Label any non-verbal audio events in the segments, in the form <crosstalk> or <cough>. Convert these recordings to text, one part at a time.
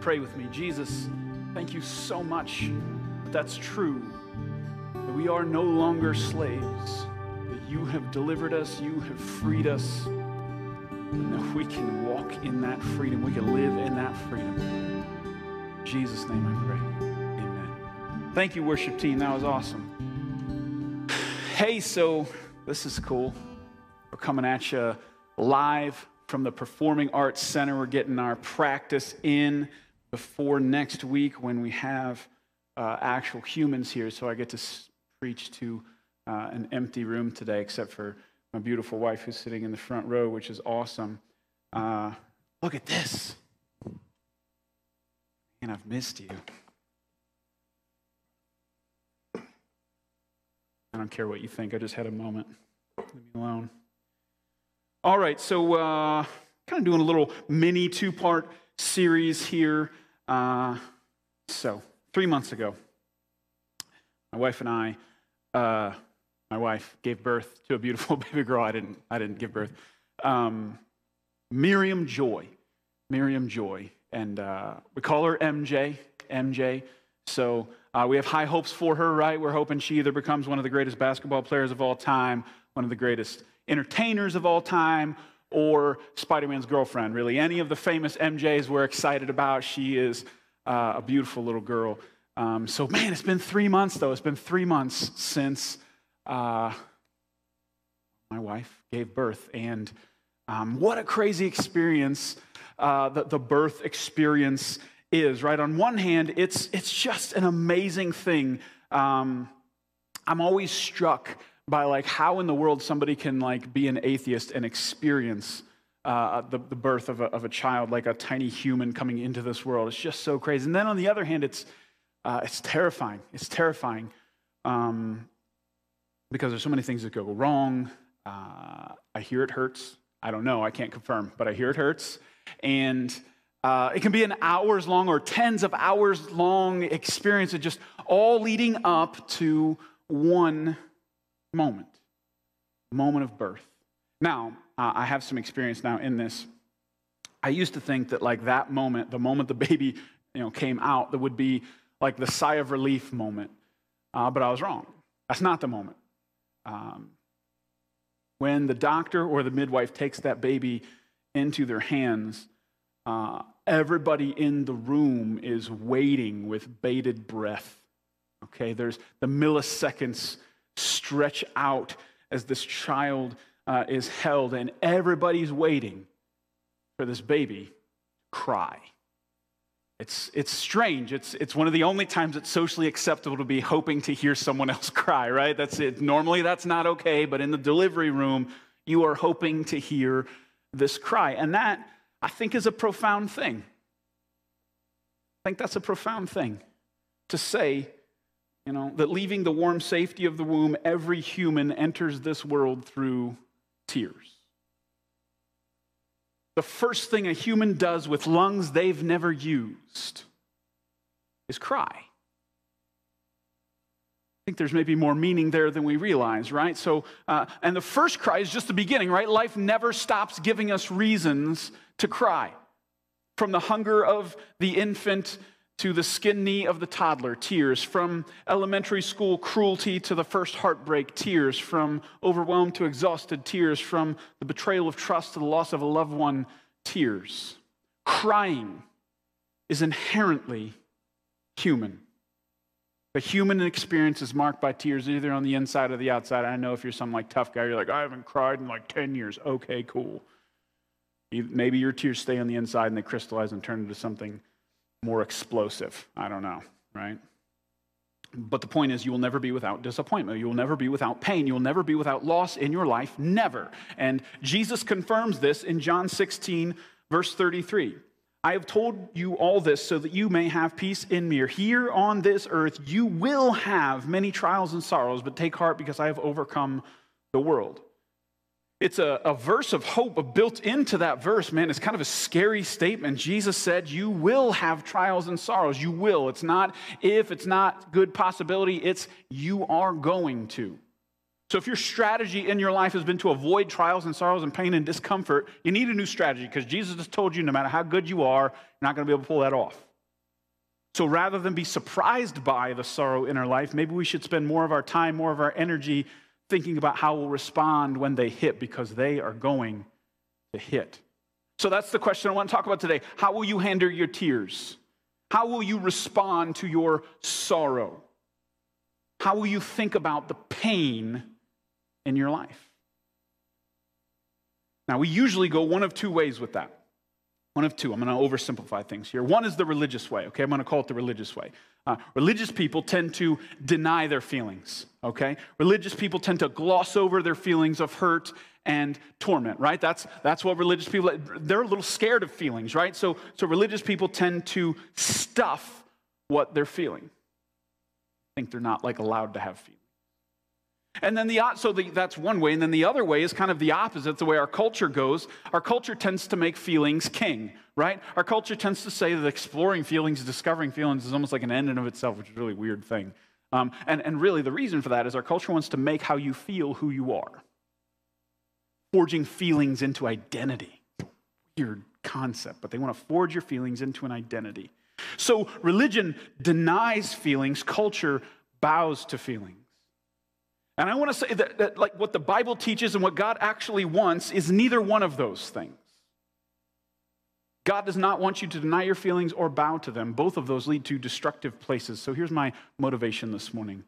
Pray with me. Jesus, thank you so much that that's true, that we are no longer slaves, that you have delivered us, you have freed us, and that we can walk in that freedom, we can live in that freedom. In Jesus' name I pray. Amen. Thank you, worship team. That was awesome. Hey, so this is cool. We're coming at you live from the Performing Arts Center. We're getting our practice in before next week when we have uh, actual humans here. So I get to preach to uh, an empty room today, except for my beautiful wife who's sitting in the front row, which is awesome. Uh, look at this. And I've missed you. I don't care what you think. I just had a moment. Leave me alone. All right, so uh, kind of doing a little mini two part series here. Uh, so, three months ago, my wife and I, uh, my wife gave birth to a beautiful <laughs> baby girl. I didn't, I didn't give birth. Um, Miriam Joy. Miriam Joy. And uh, we call her MJ. MJ. So uh, we have high hopes for her, right? We're hoping she either becomes one of the greatest basketball players of all time, one of the greatest entertainers of all time, or Spider Man's girlfriend, really. Any of the famous MJs we're excited about. She is uh, a beautiful little girl. Um, so, man, it's been three months, though. It's been three months since uh, my wife gave birth. And um, what a crazy experience uh, the, the birth experience is, right? On one hand, it's, it's just an amazing thing. Um, I'm always struck by like how in the world somebody can like be an atheist and experience uh, the, the birth of a, of a child, like a tiny human coming into this world. It's just so crazy. And then on the other hand, it's, uh, it's terrifying. It's terrifying um, because there's so many things that go wrong. Uh, I hear it hurts. I don't know. I can't confirm, but I hear it hurts. And uh, it can be an hours long or tens of hours long experience of just all leading up to one moment, moment of birth. Now, uh, I have some experience now in this. I used to think that like that moment, the moment the baby you know came out, that would be like the sigh of relief moment. Uh, but I was wrong. That's not the moment. Um, when the doctor or the midwife takes that baby into their hands, uh, everybody in the room is waiting with bated breath. Okay, there's the milliseconds stretch out as this child uh, is held, and everybody's waiting for this baby to cry. It's, it's strange. It's, it's one of the only times it's socially acceptable to be hoping to hear someone else <laughs> cry, right? That's it. Normally that's not okay, but in the delivery room, you are hoping to hear this cry. And that, I think, is a profound thing. I think that's a profound thing to say, you know, that leaving the warm safety of the womb, every human enters this world through tears. The first thing a human does with lungs they've never used is cry. I think there's maybe more meaning there than we realize, right? So, uh, and the first cry is just the beginning, right? Life never stops giving us reasons to cry. From the hunger of the infant to the skin knee of the toddler, tears. From elementary school cruelty to the first heartbreak, tears. From overwhelmed to exhausted, tears. From the betrayal of trust to the loss of a loved one, tears. Crying is inherently human. The human experience is marked by tears, either on the inside or the outside. I know if you're some like tough guy, you're like, I haven't cried in like 10 years. Okay, cool. Maybe your tears stay on the inside and they crystallize and turn into something more explosive. I don't know, right? But the point is, you will never be without disappointment. You will never be without pain. You will never be without loss in your life. Never. And Jesus confirms this in John 16, verse 33. I have told you all this so that you may have peace in me. Here on this earth, you will have many trials and sorrows, but take heart because I have overcome the world. It's a, a verse of hope, built into that verse, man, it's kind of a scary statement. Jesus said, You will have trials and sorrows. You will. It's not if, it's not good possibility, it's you are going to. So if your strategy in your life has been to avoid trials and sorrows and pain and discomfort, you need a new strategy because Jesus has told you no matter how good you are, you're not going to be able to pull that off. So rather than be surprised by the sorrow in our life, maybe we should spend more of our time, more of our energy thinking about how we'll respond when they hit because they are going to hit. So that's the question I want to talk about today. How will you handle your tears? How will you respond to your sorrow? How will you think about the pain in your life? Now, we usually go one of two ways with that. One of two. I'm going to oversimplify things here. One is the religious way, okay? I'm going to call it the religious way. Uh, religious people tend to deny their feelings, okay? Religious people tend to gloss over their feelings of hurt and torment, right? That's, that's what religious people, they're a little scared of feelings, right? So, so religious people tend to stuff what they're feeling. I think they're not like allowed to have feelings. And then the so the, that's one way, and then the other way is kind of the opposite. The way our culture goes, our culture tends to make feelings king, right? Our culture tends to say that exploring feelings, discovering feelings, is almost like an end in of itself, which is a really weird thing. Um, and, and really, the reason for that is our culture wants to make how you feel who you are, forging feelings into identity. Weird concept, but they want to forge your feelings into an identity. So religion denies feelings, culture bows to feelings. And I want to say that, that, like, what the Bible teaches and what God actually wants is neither one of those things. God does not want you to deny your feelings or bow to them. Both of those lead to destructive places. So here's my motivation this morning.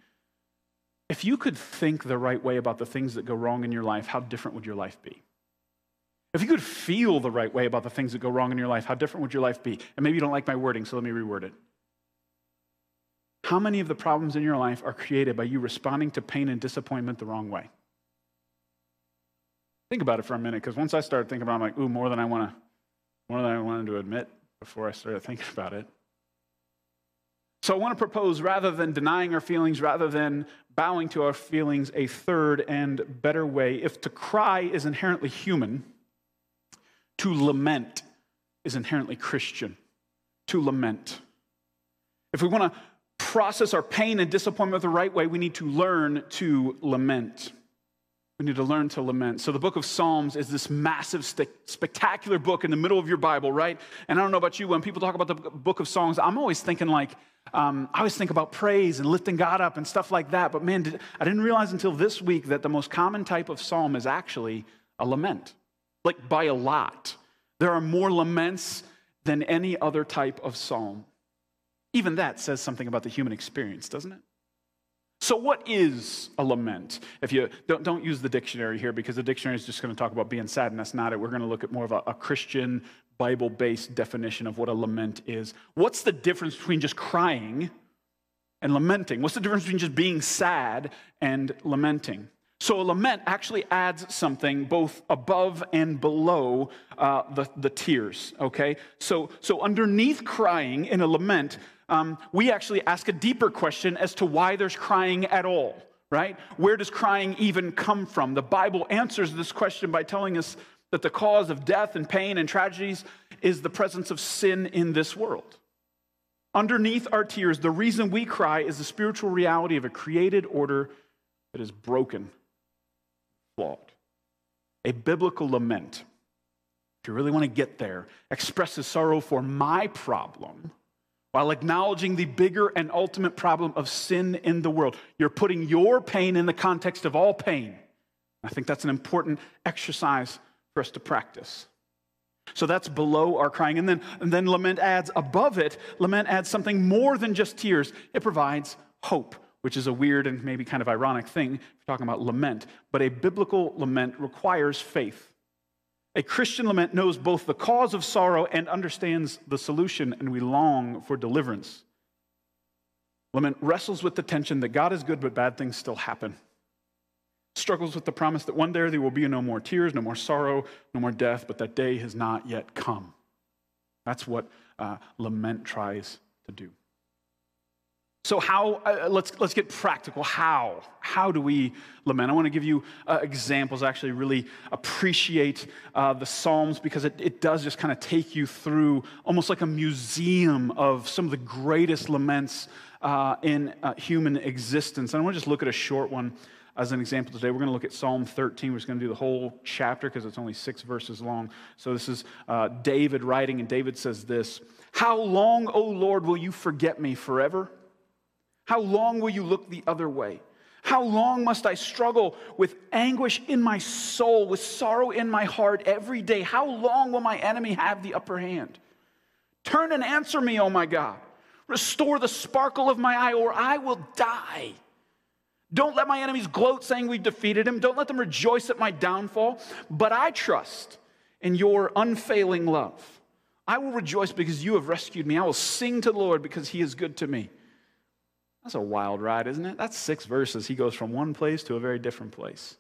If you could think the right way about the things that go wrong in your life, how different would your life be? If you could feel the right way about the things that go wrong in your life, how different would your life be? And maybe you don't like my wording, so let me reword it. How many of the problems in your life are created by you responding to pain and disappointment the wrong way? Think about it for a minute, because once I started thinking about it, I'm like, ooh, more than I want to, more than I wanted to admit before I started thinking about it. So I want to propose, rather than denying our feelings, rather than bowing to our feelings, a third and better way. If to cry is inherently human, to lament is inherently Christian. To lament. If we want to process our pain and disappointment the right way, we need to learn to lament. We need to learn to lament. So, the book of Psalms is this massive, spectacular book in the middle of your Bible, right? And I don't know about you, when people talk about the book of Psalms, I'm always thinking like, um, I always think about praise and lifting God up and stuff like that. But man, did, I didn't realize until this week that the most common type of psalm is actually a lament, like by a lot. There are more laments than any other type of psalm. Even that says something about the human experience, doesn't it? So, what is a lament? If you don't, don't use the dictionary here because the dictionary is just going to talk about being sad, and that's not it. We're going to look at more of a, a Christian, Bible based definition of what a lament is. What's the difference between just crying and lamenting? What's the difference between just being sad and lamenting? So a lament actually adds something both above and below uh, the, the tears, okay? So, so underneath crying in a lament, um, we actually ask a deeper question as to why there's crying at all, right? Where does crying even come from? The Bible answers this question by telling us that the cause of death and pain and tragedies is the presence of sin in this world. Underneath our tears, the reason we cry is the spiritual reality of a created order that is broken, flawed. A biblical lament, if you really want to get there, expresses sorrow for my problem while acknowledging the bigger and ultimate problem of sin in the world. You're putting your pain in the context of all pain. I think that's an important exercise for us to practice. So that's below our crying. And then, and then lament adds above it, lament adds something more than just tears. It provides hope, which is a weird and maybe kind of ironic thing if you're talking about lament. But a biblical lament requires faith. A Christian lament knows both the cause of sorrow and understands the solution, and we long for deliverance. Lament wrestles with the tension that God is good, but bad things still happen. Struggles with the promise that one day there will be no more tears, no more sorrow, no more death, but that day has not yet come. That's what uh, lament tries to do. So, how, uh, let's, let's get practical. How? How do we lament? I want to give you uh, examples. I actually really appreciate uh, the Psalms because it, it does just kind of take you through almost like a museum of some of the greatest laments uh, in uh, human existence. And I want to just look at a short one. as an example today. We're going to look at Psalm 13. We're just going to do the whole chapter because it's only six verses long. So this is uh, David writing, and David says this How long, O Lord, will you forget me forever? How long will you look the other way? How long must I struggle with anguish in my soul, with sorrow in my heart every day? How long will my enemy have the upper hand? Turn and answer me, O my God. Restore the sparkle of my eye, or I will die. Don't let my enemies gloat, saying we've defeated him. Don't let them rejoice at my downfall. But I trust in your unfailing love. I will rejoice because you have rescued me. I will sing to the Lord because he is good to me. That's a wild ride, isn't it? That's six verses. He goes from one place to a very different place.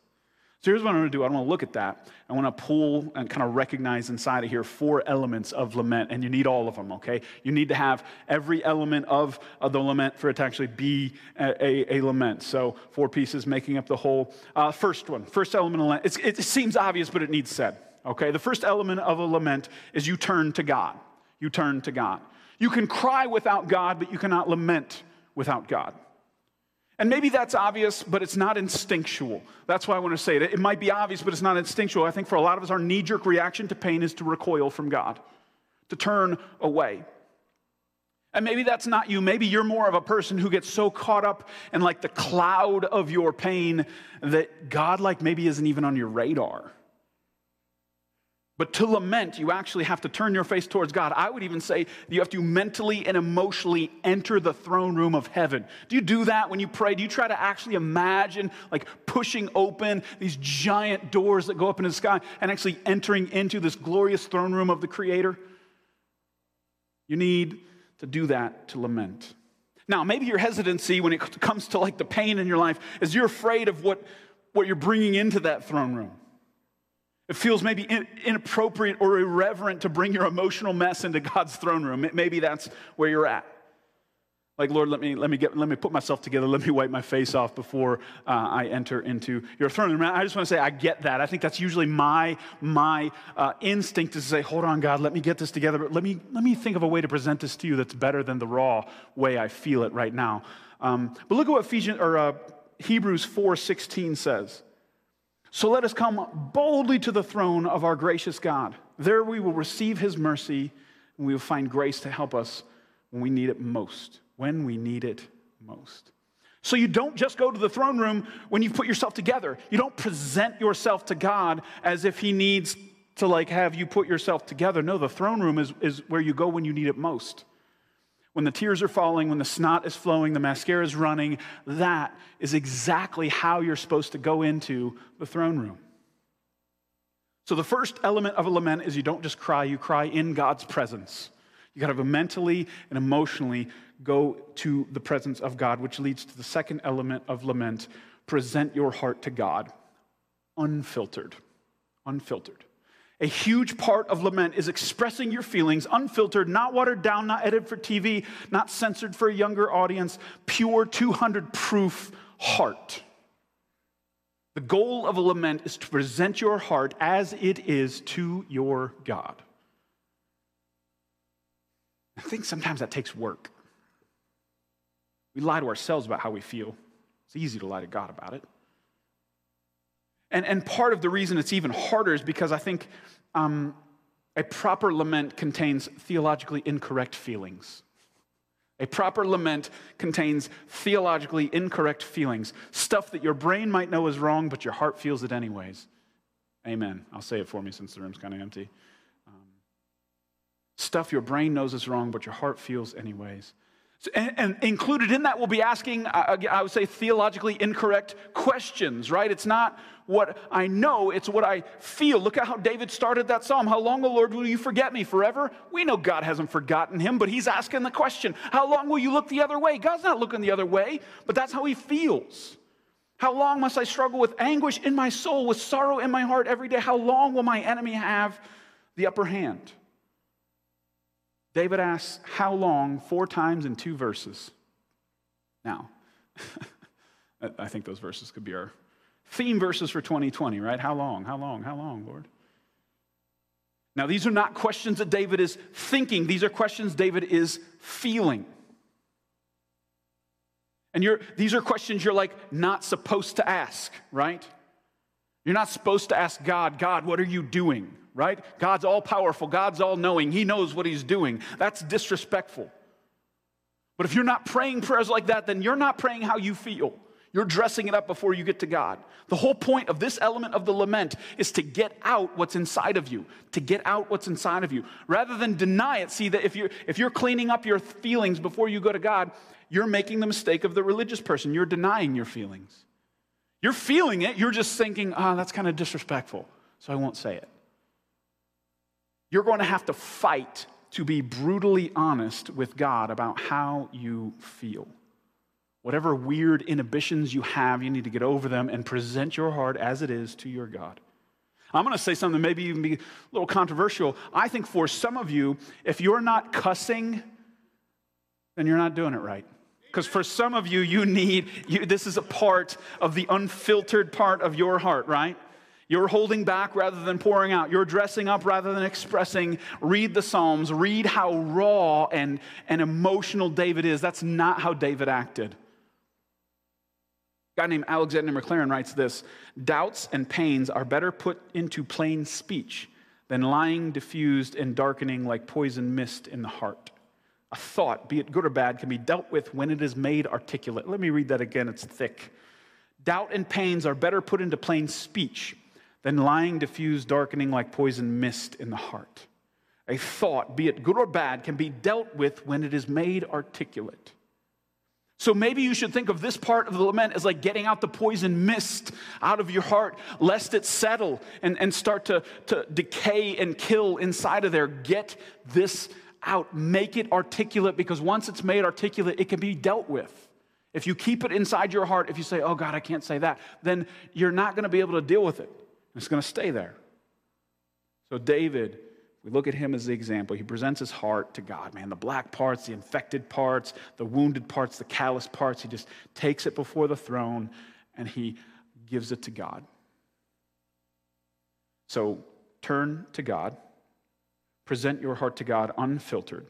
So here's what I'm going to do. I want to look at that. I want to pull and kind of recognize inside of here four elements of lament, and you need all of them, okay? You need to have every element of, of the lament for it to actually be a, a, a lament. So four pieces making up the whole. Uh, first one, first element of lament. it seems obvious, but it needs said, okay? The first element of a lament is you turn to God. You turn to God. You can cry without God, but you cannot lament without God. And maybe that's obvious, but it's not instinctual. That's why I want to say it. It might be obvious, but it's not instinctual. I think for a lot of us, our knee jerk reaction to pain is to recoil from God, to turn away. And maybe that's not you. Maybe you're more of a person who gets so caught up in like the cloud of your pain that God, like, maybe isn't even on your radar. But to lament, you actually have to turn your face towards God. I would even say you have to mentally and emotionally enter the throne room of heaven. Do you do that when you pray? Do you try to actually imagine like pushing open these giant doors that go up into the sky and actually entering into this glorious throne room of the Creator? You need to do that to lament. Now, maybe your hesitancy when it comes to like the pain in your life is you're afraid of what, what you're bringing into that throne room. It feels maybe inappropriate or irreverent to bring your emotional mess into God's throne room. Maybe that's where you're at. Like, Lord, let me, let me, get, let me put myself together. Let me wipe my face off before uh, I enter into your throne room. I just want to say, I get that. I think that's usually my, my uh, instinct to say, hold on, God, let me get this together. But let me, let me think of a way to present this to you that's better than the raw way I feel it right now. Um, but look at what Ephesians, or, uh, Hebrews 4.16 says. So let us come boldly to the throne of our gracious God. There we will receive his mercy and we will find grace to help us when we need it most. When we need it most. So you don't just go to the throne room when you put yourself together. You don't present yourself to God as if he needs to like have you put yourself together. No, the throne room is, is where you go when you need it most when the tears are falling, when the snot is flowing, the mascara is running, that is exactly how you're supposed to go into the throne room. So, the first element of a lament is you don't just cry, you cry in God's presence. You got to mentally and emotionally go to the presence of God, which leads to the second element of lament present your heart to God, unfiltered. Unfiltered. A huge part of lament is expressing your feelings unfiltered, not watered down, not edited for TV, not censored for a younger audience, pure 200 proof heart. The goal of a lament is to present your heart as it is to your God. I think sometimes that takes work. We lie to ourselves about how we feel. It's easy to lie to God about it. And, and part of the reason it's even harder is because I think um, a proper lament contains theologically incorrect feelings. A proper lament contains theologically incorrect feelings, stuff that your brain might know is wrong, but your heart feels it anyways. Amen. I'll say it for me since the room's kind of empty. Um, stuff your brain knows is wrong, but your heart feels anyways. And, and, included in that, we'll be asking, I, I would say, theologically incorrect questions, right? It's not what I know, it's what I feel. Look at how David started that psalm. How long, O Lord, will you forget me? Forever? We know God hasn't forgotten him, but he's asking the question How long will you look the other way? God's not looking the other way, but that's how he feels. How long must I struggle with anguish in my soul, with sorrow in my heart every day? How long will my enemy have the upper hand? David asks, How long? four times in two verses. Now, <laughs> I think those verses could be our theme verses for 2020, right? How long? How long? How long, Lord? Now, these are not questions that David is thinking, these are questions David is feeling. And you're, these are questions you're like not supposed to ask, right? You're not supposed to ask God, God, what are you doing? Right? God's all powerful, God's all knowing, He knows what He's doing. That's disrespectful. But if you're not praying prayers like that, then you're not praying how you feel. You're dressing it up before you get to God. The whole point of this element of the lament is to get out what's inside of you, to get out what's inside of you, rather than deny it. See that if you're if you're cleaning up your feelings before you go to God, you're making the mistake of the religious person. You're denying your feelings. You're feeling it, you're just thinking, ah, oh, that's kind of disrespectful, so I won't say it. You're going to have to fight to be brutally honest with God about how you feel. Whatever weird inhibitions you have, you need to get over them and present your heart as it is to your God. I'm going to say something that maybe even be a little controversial. I think for some of you, if you're not cussing, then you're not doing it right. Because for some of you, you need, you, this is a part of the unfiltered part of your heart, right? You're holding back rather than pouring out. You're dressing up rather than expressing. Read the Psalms. Read how raw and, and emotional David is. That's not how David acted. A guy named Alexander Maclaren writes this Doubts and pains are better put into plain speech than lying diffused and darkening like poison mist in the heart. A thought, be it good or bad, can be dealt with when it is made articulate. Let me read that again, it's thick. Doubt and pains are better put into plain speech than lying diffused, darkening like poison mist in the heart. A thought, be it good or bad, can be dealt with when it is made articulate. So maybe you should think of this part of the lament as like getting out the poison mist out of your heart, lest it settle and, and start to, to decay and kill inside of there. Get this out, make it articulate, because once it's made articulate, it can be dealt with. If you keep it inside your heart, if you say, oh God, I can't say that, then you're not going to be able to deal with it. It's going to stay there. So, David, we look at him as the example. He presents his heart to God, man. The black parts, the infected parts, the wounded parts, the callous parts. He just takes it before the throne and he gives it to God. So, turn to God present your heart to God unfiltered.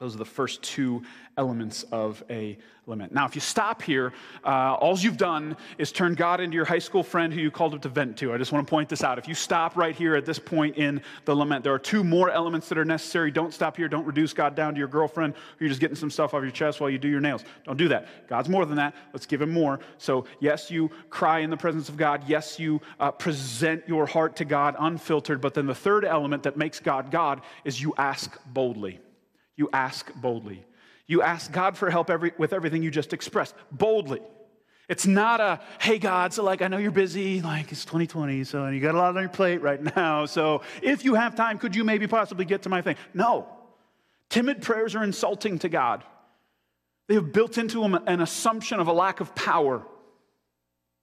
Those are the first two elements of a lament. Now, if you stop here, uh, all you've done is turn God into your high school friend who you called up to vent to. I just want to point this out. If you stop right here at this point in the lament, there are two more elements that are necessary. Don't stop here. Don't reduce God down to your girlfriend who you're just getting some stuff off your chest while you do your nails. Don't do that. God's more than that. Let's give him more. So, yes, you cry in the presence of God. Yes, you uh, present your heart to God unfiltered. But then the third element that makes God God is you ask boldly. You ask boldly. You ask God for help every, with everything you just expressed boldly. It's not a, hey, God, so like, I know you're busy, like, it's 2020, so you got a lot on your plate right <laughs> now. So if you have time, could you maybe possibly get to my thing? No. Timid prayers are insulting to God. They have built into them an assumption of a lack of power.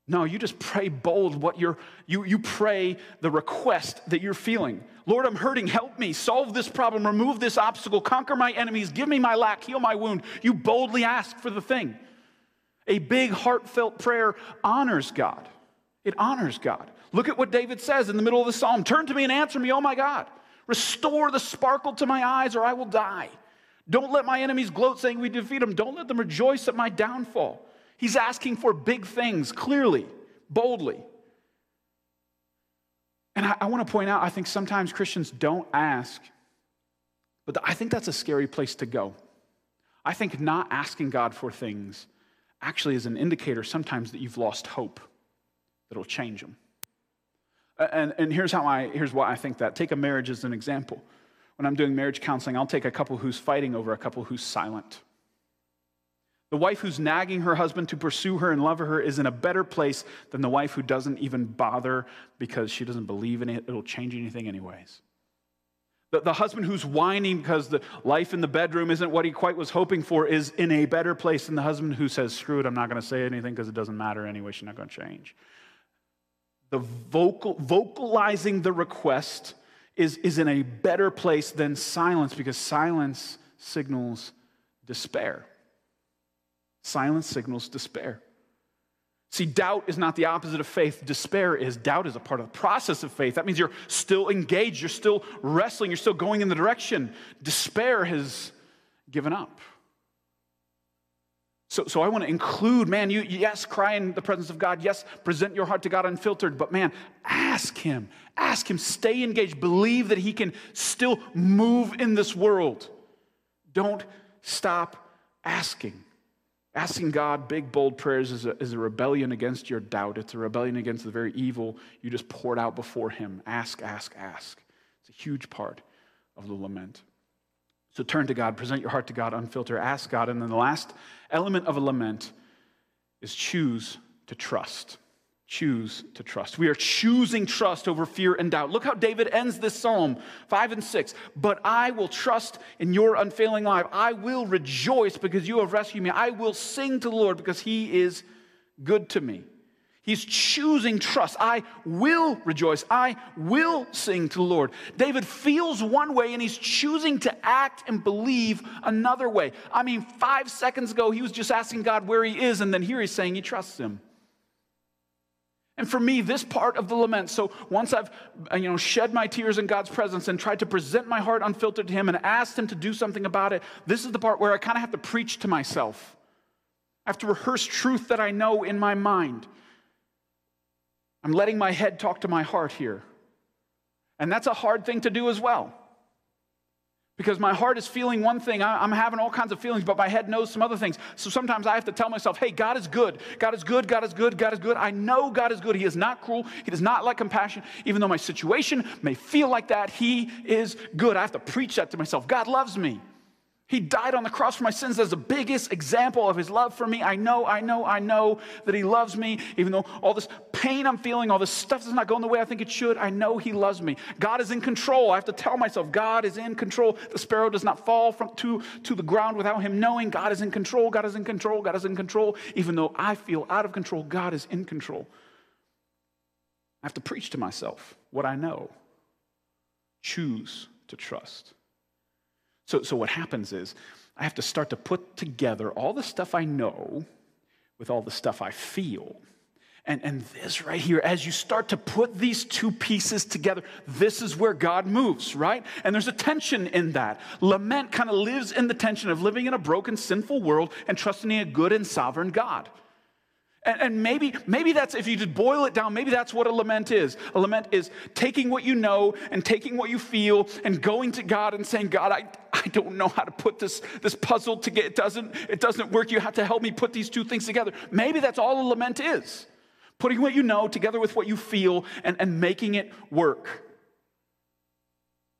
No, you just pray bold what you're, you, you pray the request that you're feeling. Lord, I'm hurting. Help me. Solve this problem. Remove this obstacle. Conquer my enemies. Give me my lack. Heal my wound. You boldly ask for the thing. A big, heartfelt prayer honors God. It honors God. Look at what David says in the middle of the psalm Turn to me and answer me, oh my God. Restore the sparkle to my eyes, or I will die. Don't let my enemies gloat, saying we defeat them. Don't let them rejoice at my downfall. He's asking for big things, clearly, boldly. And I, I want to point out, I think sometimes Christians don't ask, but I think that's a scary place to go. I think not asking God for things actually is an indicator sometimes that you've lost hope that'll change them. And, and here's how I here's why I think that. Take a marriage as an example. When I'm doing marriage counseling, I'll take a couple who's fighting over a couple who's silent. The wife who's nagging her husband to pursue her and love her is in a better place than the wife who doesn't even bother because she doesn't believe in it. It'll change anything, anyways. The, the husband who's whining because the life in the bedroom isn't what he quite was hoping for is in a better place than the husband who says, Screw it, I'm not going to say anything because it doesn't matter anyway. She's not going to change. The vocal, vocalizing the request is, is in a better place than silence because silence signals despair. Silence signals despair. See, doubt is not the opposite of faith. Despair is. Doubt is a part of the process of faith. That means you're still engaged, you're still wrestling, you're still going in the direction. Despair has given up. So, so I want to include, man, you, yes, cry in the presence of God. Yes, present your heart to God unfiltered. But man, ask Him. Ask Him. Stay engaged. Believe that He can still move in this world. Don't stop asking. Asking God big, bold prayers is a, is a rebellion against your doubt. It's a rebellion against the very evil you just poured out before Him. Ask, ask, ask. It's a huge part of the lament. So turn to God, present your heart to God, unfilter, ask God. And then the last element of a lament is choose to trust. Choose to trust. We are choosing trust over fear and doubt. Look how David ends this psalm, 5 and 6. But I will trust in your unfailing life. I will rejoice because you have rescued me. I will sing to the Lord because he is good to me. He's choosing trust. I will rejoice. I will sing to the Lord. David feels one way and he's choosing to act and believe another way. I mean, five seconds ago, he was just asking God where he is, and then here he's saying he trusts him. And for me, this part of the lament, so once I've uh, you know, shed my tears in God's presence and tried to present my heart unfiltered to Him and asked Him to do something about it, this is the part where I kind of have to preach to myself. I have to rehearse truth that I know in my mind. I'm letting my head talk to my heart here. And that's a hard thing to do as well. Because my heart is feeling one thing, I'm having all kinds of feelings, but my head knows some other things. So sometimes I have to tell myself, hey, God is good. God is good. God is good. God is good. I know God is good. He is not cruel. He does not lack compassion. Even though my situation may feel like that, He is good. I have to preach that to myself. God loves me. He died on the cross for my sins as the biggest example of his love for me. I know, I know, I know that he loves me. Even though all this pain I'm feeling, all this stuff is not going the way I think it should, I know he loves me. God is in control. I have to tell myself, God is in control. The sparrow does not fall from, to, to the ground without him knowing God is in control. God is in control. God is in control. Even though I feel out of control, God is in control. I have to preach to myself what I know. Choose to trust. So, so what happens is I have to start to put together all the stuff I know with all the stuff I feel. And, and this right here, as you start to put these two pieces together, this is where God moves, right? And there's a tension in that. Lament kind of lives in the tension of living in a broken, sinful world and trusting in a good and sovereign God. And, and, maybe, maybe that's, if you just boil it down, maybe that's what a lament is. A lament is taking what you know and taking what you feel and going to God and saying, God, I, I don't know how to put this, this puzzle together. It doesn't, it doesn't work. You have to help me put these two things together. Maybe that's all a lament is. Putting what you know together with what you feel and, and making it work.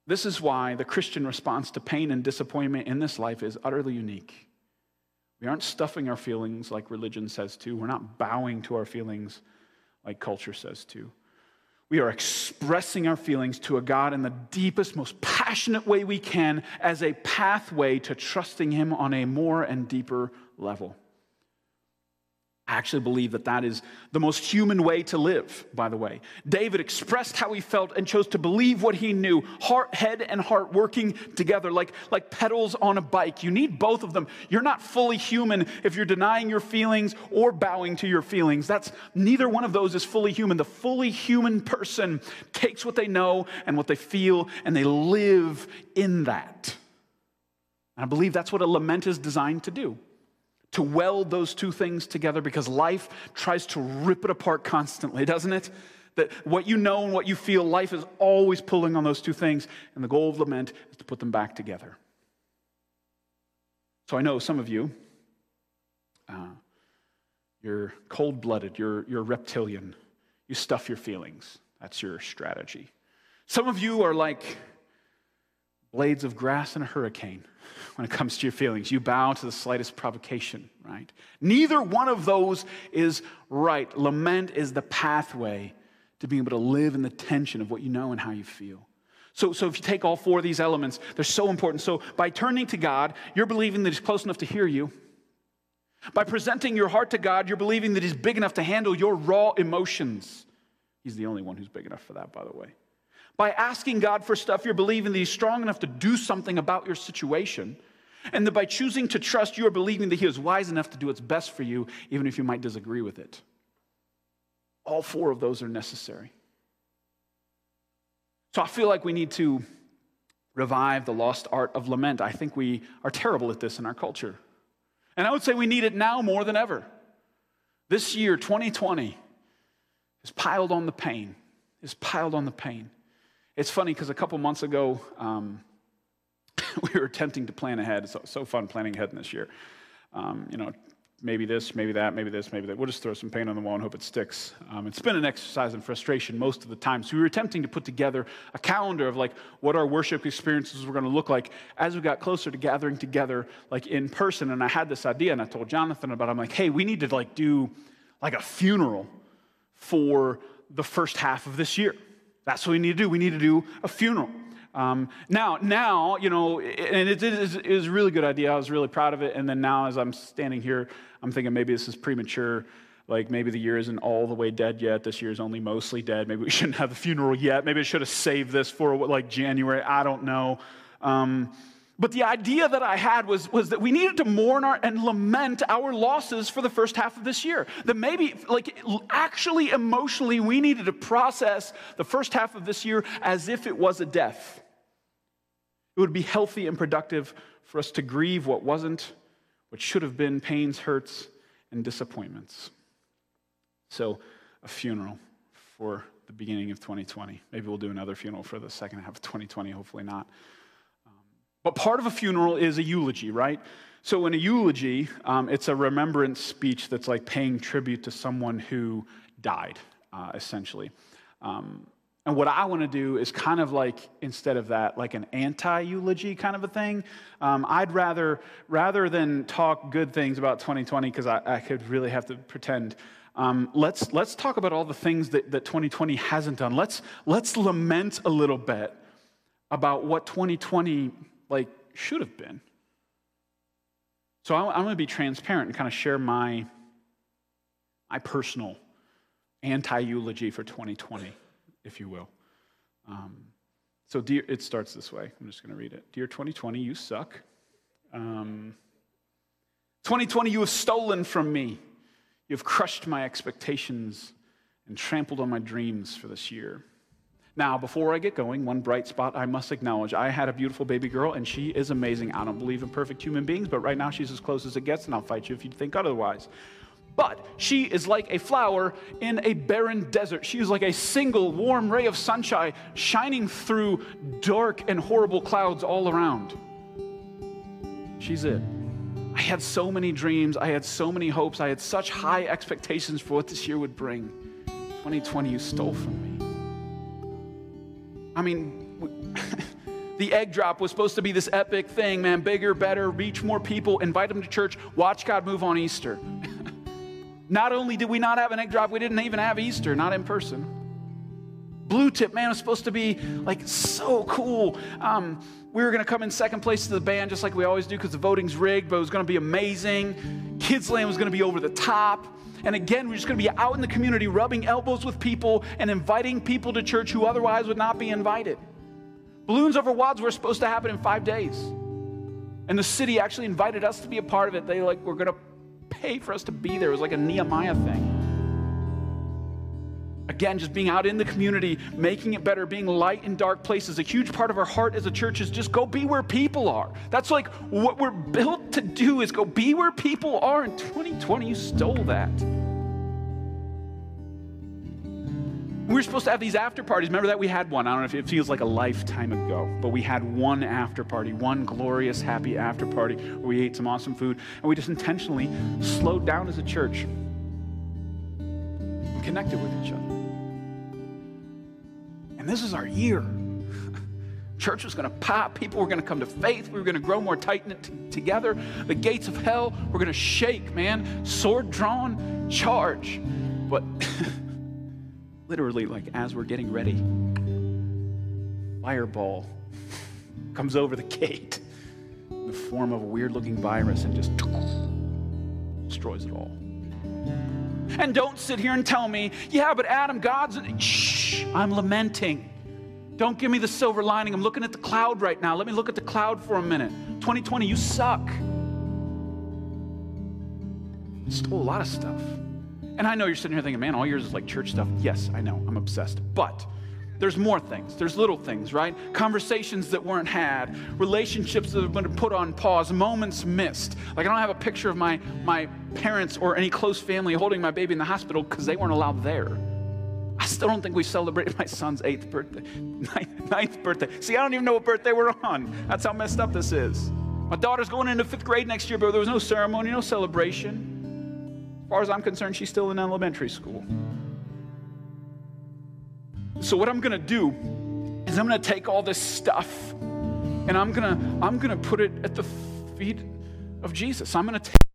This is why the Christian response to pain and disappointment in this life is utterly unique. We aren't stuffing our feelings like religion says to. We're not bowing to our feelings like culture says to. We are expressing our feelings to a God in the deepest, most passionate way we can as a pathway to trusting Him on a more and deeper level. I actually believe that that is the most human way to live, by the way. David expressed how he felt and chose to believe what he knew, heart, head and heart working together like, like pedals on a bike. You need both of them. You're not fully human if you're denying your feelings or bowing to your feelings. That's neither one of those is fully human. The fully human person takes what they know and what they feel and they live in that. And I believe that's what a lament is designed to do to weld those two things together because life tries to rip it apart constantly, doesn't it? That what you know and what you feel, life is always pulling on those two things, and the goal of lament is to put them back together. So I know some of you, uh, you're cold blooded, you're, you're reptilian, you stuff your feelings. That's your strategy. Some of you are like blades of grass in a hurricane when it comes to your feelings. You bow to the slightest provocation, right? Neither one of those is right. Lament is the pathway to being able to live in the tension of what you know and how you feel. So, so if you take all four of these elements, they're so important. So by turning to God, you're believing that He's close enough to hear you. By presenting your heart to God, you're believing that He's big enough to handle your raw emotions. He's the only one who's big enough for that, by the way. By asking God for stuff, you're believing that He's strong enough to do something about your situation. And that by choosing to trust, you are believing that He is wise enough to do what's best for you, even if you might disagree with it. All four of those are necessary. So I feel like we need to revive the lost art of lament. I think we are terrible at this in our culture. And I would say we need it now more than ever. This year, 2020, is piled on the pain, is piled on the pain. It's funny because a couple months ago, um, <laughs> we were attempting to plan ahead. It's so, fun planning ahead this year. Um, you know, maybe this, maybe that, maybe this, maybe that. We'll just throw some paint on the wall and hope it sticks. Um, it's been an exercise in frustration most of the time. So we were attempting to put together a calendar of like what our worship experiences were going to look like as we got closer to gathering together, like in person. And I had this idea, and I told Jonathan about. It. I'm like, hey, we need to like do like a funeral for the first half of this year. That's what we need to do. We need to do a funeral. Um, now, now, you know, and it, is, it was a really good idea. I was really proud of it. And then now, as I'm standing here, I'm thinking maybe this is premature. Like maybe the year isn't all the way dead yet. This year is only mostly dead. Maybe we <laughs> shouldn't have the funeral yet. Maybe I should have saved this for like January. I don't know. Um, but the idea that I had was, was that we needed to mourn our, and lament our losses for the first half of this year. That maybe, like, actually emotionally, we needed to process the first half of this year as if it was a death. It would be healthy and productive for us to grieve what wasn't, what should have been pains, hurts, and disappointments. So, a funeral for the beginning of 2020. Maybe we'll do another funeral for the second half of 2020, hopefully not. But part of a funeral is a eulogy, right? So, in a eulogy, um, it's a remembrance speech that's like paying tribute to someone who died, uh, essentially. Um, and what I want to do is kind of like, instead of that, like an anti eulogy kind of a thing. Um, I'd rather, rather than talk good things about 2020, because I, I, could really have to pretend, um, let's, let's talk about all the things that, that 2020 hasn't done. Let's, let's lament a little bit about what 2020 like should have been. So I'm, going to be transparent and kind of share my, my personal anti eulogy for 2020 if you will. Um, so, dear, it starts this way. I'm just going to read it. Dear 2020, you suck. Um, 2020, you have stolen from me. You have crushed my expectations and trampled on my dreams for this year. Now, before I get going, one bright spot I must acknowledge. I had a beautiful baby girl, and she is amazing. I don't believe in perfect human beings, but right now she's as close as it gets, and I'll fight you if you think otherwise. But she is like a flower in a barren desert. She is like a single warm ray of sunshine shining through dark and horrible clouds all around. She's it. I had so many dreams. I had so many hopes. I had such high expectations for what this year would bring. 2020, you stole from me. I mean, <laughs> the egg drop was supposed to be this epic thing, man. Bigger, better, reach more people, invite them to church, watch God move on Easter. <laughs> Not only did we not have an egg drop, we didn't even have Easter, not in person. Blue tip, man, was supposed to be like so cool. Um, we were going to come in second place to the band just like we always do because the voting's rigged, but it was going to be amazing. Kids Land was going to be over the top. And again, we're just going to be out in the community rubbing elbows with people and inviting people to church who otherwise would not be invited. Balloons over Wads were supposed to happen in five days. And the city actually invited us to be a part of it. They like, we're going to pay for us to be there. It was like a Nehemiah thing. Again, just being out in the community, making it better, being light in dark places. A huge part of our heart as a church is just go be where people are. That's like what we're built to do is go be where people are. In 2020, you stole that. We were supposed to have these after parties. Remember that we had one. I don't know if it feels like a lifetime ago, but we had one after party, one glorious, happy after party where we ate some awesome food, and we just intentionally slowed down as a church and connected with each other. This is our year. Church was going to pop. People were going to come to faith. We were going to grow more tight knit together. The gates of hell were going to shake, man. Sword drawn, charge. But <laughs> literally, like as we're getting ready, fireball comes over the gate in the form of a weird looking virus and just <laughs> destroys it all. And don't sit here and tell me, yeah, but Adam, God's. Shh, I'm lamenting. Don't give me the silver lining. I'm looking at the cloud right now. Let me look at the cloud for a minute. 2020, you suck. Stole a lot of stuff. And I know you're sitting here thinking, man, all yours is like church stuff. Yes, I know. I'm obsessed. But there's more things. There's little things, right? Conversations that weren't had, relationships that have been put on pause, moments missed. Like I don't have a picture of my, my parents or any close family holding my baby in the hospital because they weren't allowed there. I still don't think we celebrated my son's eighth birthday, ninth, ninth birthday. See, I don't even know what birthday we're on. That's how messed up this is. My daughter's going into fifth grade next year, but there was no ceremony, no celebration. As far as I'm concerned, she's still in elementary school. So what I'm gonna do is I'm gonna take all this stuff and I'm gonna I'm gonna put it at the feet of Jesus. I'm gonna take